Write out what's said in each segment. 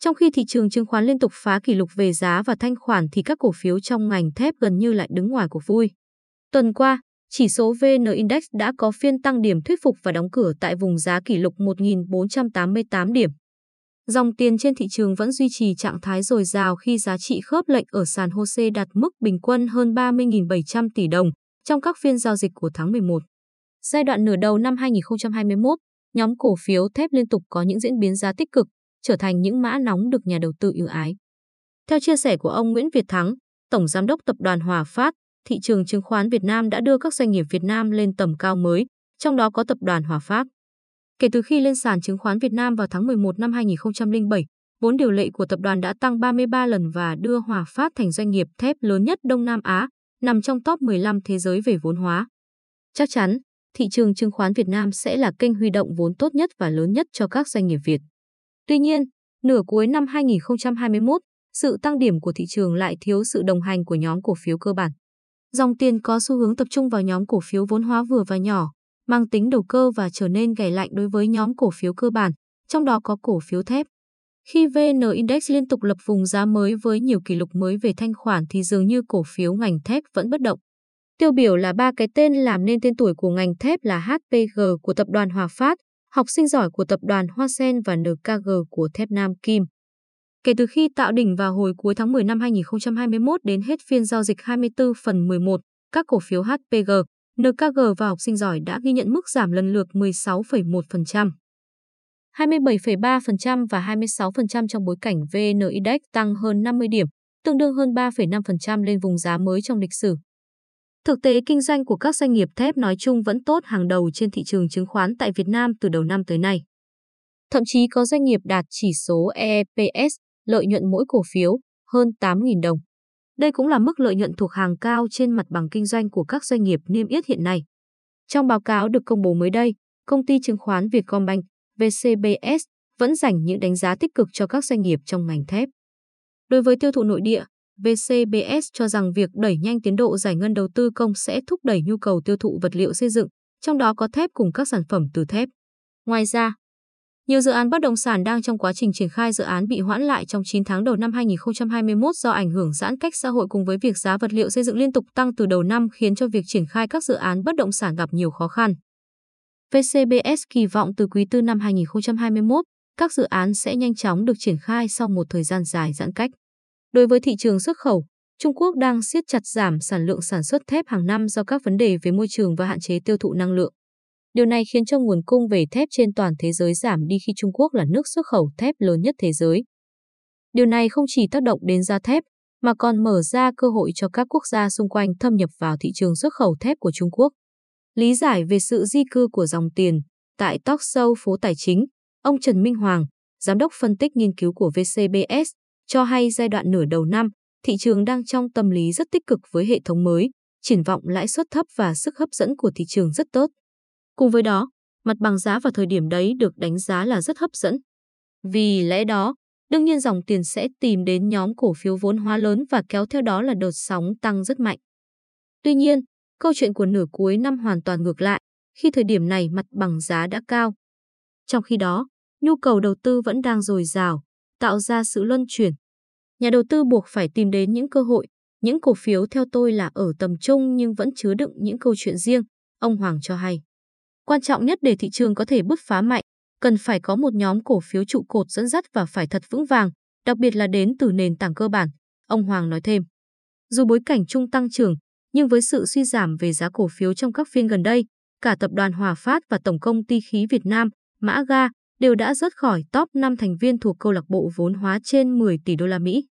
Trong khi thị trường chứng khoán liên tục phá kỷ lục về giá và thanh khoản thì các cổ phiếu trong ngành thép gần như lại đứng ngoài cuộc vui. Tuần qua, chỉ số VN Index đã có phiên tăng điểm thuyết phục và đóng cửa tại vùng giá kỷ lục 1.488 điểm. Dòng tiền trên thị trường vẫn duy trì trạng thái dồi dào khi giá trị khớp lệnh ở sàn HOSE đạt mức bình quân hơn 30.700 tỷ đồng trong các phiên giao dịch của tháng 11. Giai đoạn nửa đầu năm 2021, nhóm cổ phiếu thép liên tục có những diễn biến giá tích cực, trở thành những mã nóng được nhà đầu tư ưu ái. Theo chia sẻ của ông Nguyễn Việt Thắng, Tổng Giám đốc Tập đoàn Hòa Phát, thị trường chứng khoán Việt Nam đã đưa các doanh nghiệp Việt Nam lên tầm cao mới, trong đó có Tập đoàn Hòa Phát. Kể từ khi lên sàn chứng khoán Việt Nam vào tháng 11 năm 2007, vốn điều lệ của tập đoàn đã tăng 33 lần và đưa Hòa Phát thành doanh nghiệp thép lớn nhất Đông Nam Á, nằm trong top 15 thế giới về vốn hóa. Chắc chắn, thị trường chứng khoán Việt Nam sẽ là kênh huy động vốn tốt nhất và lớn nhất cho các doanh nghiệp Việt. Tuy nhiên, nửa cuối năm 2021, sự tăng điểm của thị trường lại thiếu sự đồng hành của nhóm cổ phiếu cơ bản. Dòng tiền có xu hướng tập trung vào nhóm cổ phiếu vốn hóa vừa và nhỏ, mang tính đầu cơ và trở nên gảy lạnh đối với nhóm cổ phiếu cơ bản, trong đó có cổ phiếu thép. Khi VN Index liên tục lập vùng giá mới với nhiều kỷ lục mới về thanh khoản thì dường như cổ phiếu ngành thép vẫn bất động. Tiêu biểu là ba cái tên làm nên tên tuổi của ngành thép là HPG của tập đoàn Hòa Phát, học sinh giỏi của tập đoàn Hoa Sen và NKG của thép Nam Kim. Kể từ khi tạo đỉnh vào hồi cuối tháng 10 năm 2021 đến hết phiên giao dịch 24 phần 11, các cổ phiếu HPG, NKG và học sinh giỏi đã ghi nhận mức giảm lần lượt 16,1%. 27,3% và 26% trong bối cảnh VN Index tăng hơn 50 điểm, tương đương hơn 3,5% lên vùng giá mới trong lịch sử. Thực tế kinh doanh của các doanh nghiệp thép nói chung vẫn tốt hàng đầu trên thị trường chứng khoán tại Việt Nam từ đầu năm tới nay. Thậm chí có doanh nghiệp đạt chỉ số EPS, lợi nhuận mỗi cổ phiếu, hơn 8.000 đồng. Đây cũng là mức lợi nhuận thuộc hàng cao trên mặt bằng kinh doanh của các doanh nghiệp niêm yết hiện nay. Trong báo cáo được công bố mới đây, công ty chứng khoán Vietcombank, VCBS, vẫn dành những đánh giá tích cực cho các doanh nghiệp trong ngành thép. Đối với tiêu thụ nội địa, VCBS cho rằng việc đẩy nhanh tiến độ giải ngân đầu tư công sẽ thúc đẩy nhu cầu tiêu thụ vật liệu xây dựng, trong đó có thép cùng các sản phẩm từ thép. Ngoài ra, nhiều dự án bất động sản đang trong quá trình triển khai dự án bị hoãn lại trong 9 tháng đầu năm 2021 do ảnh hưởng giãn cách xã hội cùng với việc giá vật liệu xây dựng liên tục tăng từ đầu năm khiến cho việc triển khai các dự án bất động sản gặp nhiều khó khăn. VCBS kỳ vọng từ quý tư năm 2021, các dự án sẽ nhanh chóng được triển khai sau một thời gian dài giãn cách. Đối với thị trường xuất khẩu, Trung Quốc đang siết chặt giảm sản lượng sản xuất thép hàng năm do các vấn đề về môi trường và hạn chế tiêu thụ năng lượng. Điều này khiến cho nguồn cung về thép trên toàn thế giới giảm đi khi Trung Quốc là nước xuất khẩu thép lớn nhất thế giới. Điều này không chỉ tác động đến giá thép, mà còn mở ra cơ hội cho các quốc gia xung quanh thâm nhập vào thị trường xuất khẩu thép của Trung Quốc. Lý giải về sự di cư của dòng tiền, tại talk show Phố Tài chính, ông Trần Minh Hoàng, giám đốc phân tích nghiên cứu của VCBS, cho hay giai đoạn nửa đầu năm, thị trường đang trong tâm lý rất tích cực với hệ thống mới, triển vọng lãi suất thấp và sức hấp dẫn của thị trường rất tốt. Cùng với đó, mặt bằng giá vào thời điểm đấy được đánh giá là rất hấp dẫn. Vì lẽ đó, đương nhiên dòng tiền sẽ tìm đến nhóm cổ phiếu vốn hóa lớn và kéo theo đó là đợt sóng tăng rất mạnh. Tuy nhiên, câu chuyện của nửa cuối năm hoàn toàn ngược lại, khi thời điểm này mặt bằng giá đã cao. Trong khi đó, nhu cầu đầu tư vẫn đang dồi dào, tạo ra sự luân chuyển. Nhà đầu tư buộc phải tìm đến những cơ hội, những cổ phiếu theo tôi là ở tầm trung nhưng vẫn chứa đựng những câu chuyện riêng, ông Hoàng cho hay. Quan trọng nhất để thị trường có thể bứt phá mạnh, cần phải có một nhóm cổ phiếu trụ cột dẫn dắt và phải thật vững vàng, đặc biệt là đến từ nền tảng cơ bản, ông Hoàng nói thêm. Dù bối cảnh chung tăng trưởng, nhưng với sự suy giảm về giá cổ phiếu trong các phiên gần đây, cả tập đoàn Hòa Phát và Tổng công ty khí Việt Nam, Mã Ga đều đã rớt khỏi top 5 thành viên thuộc câu lạc bộ vốn hóa trên 10 tỷ đô la Mỹ.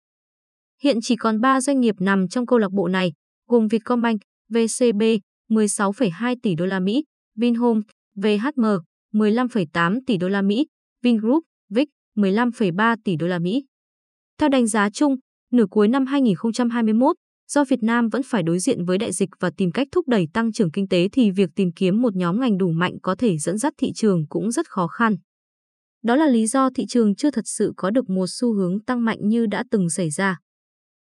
Hiện chỉ còn 3 doanh nghiệp nằm trong câu lạc bộ này, gồm Vietcombank, VCB 16,2 tỷ đô la Mỹ, Vinhome, VHM 15,8 tỷ đô la Mỹ, Vingroup, VIC 15,3 tỷ đô la Mỹ. Theo đánh giá chung, nửa cuối năm 2021, do Việt Nam vẫn phải đối diện với đại dịch và tìm cách thúc đẩy tăng trưởng kinh tế thì việc tìm kiếm một nhóm ngành đủ mạnh có thể dẫn dắt thị trường cũng rất khó khăn. Đó là lý do thị trường chưa thật sự có được một xu hướng tăng mạnh như đã từng xảy ra.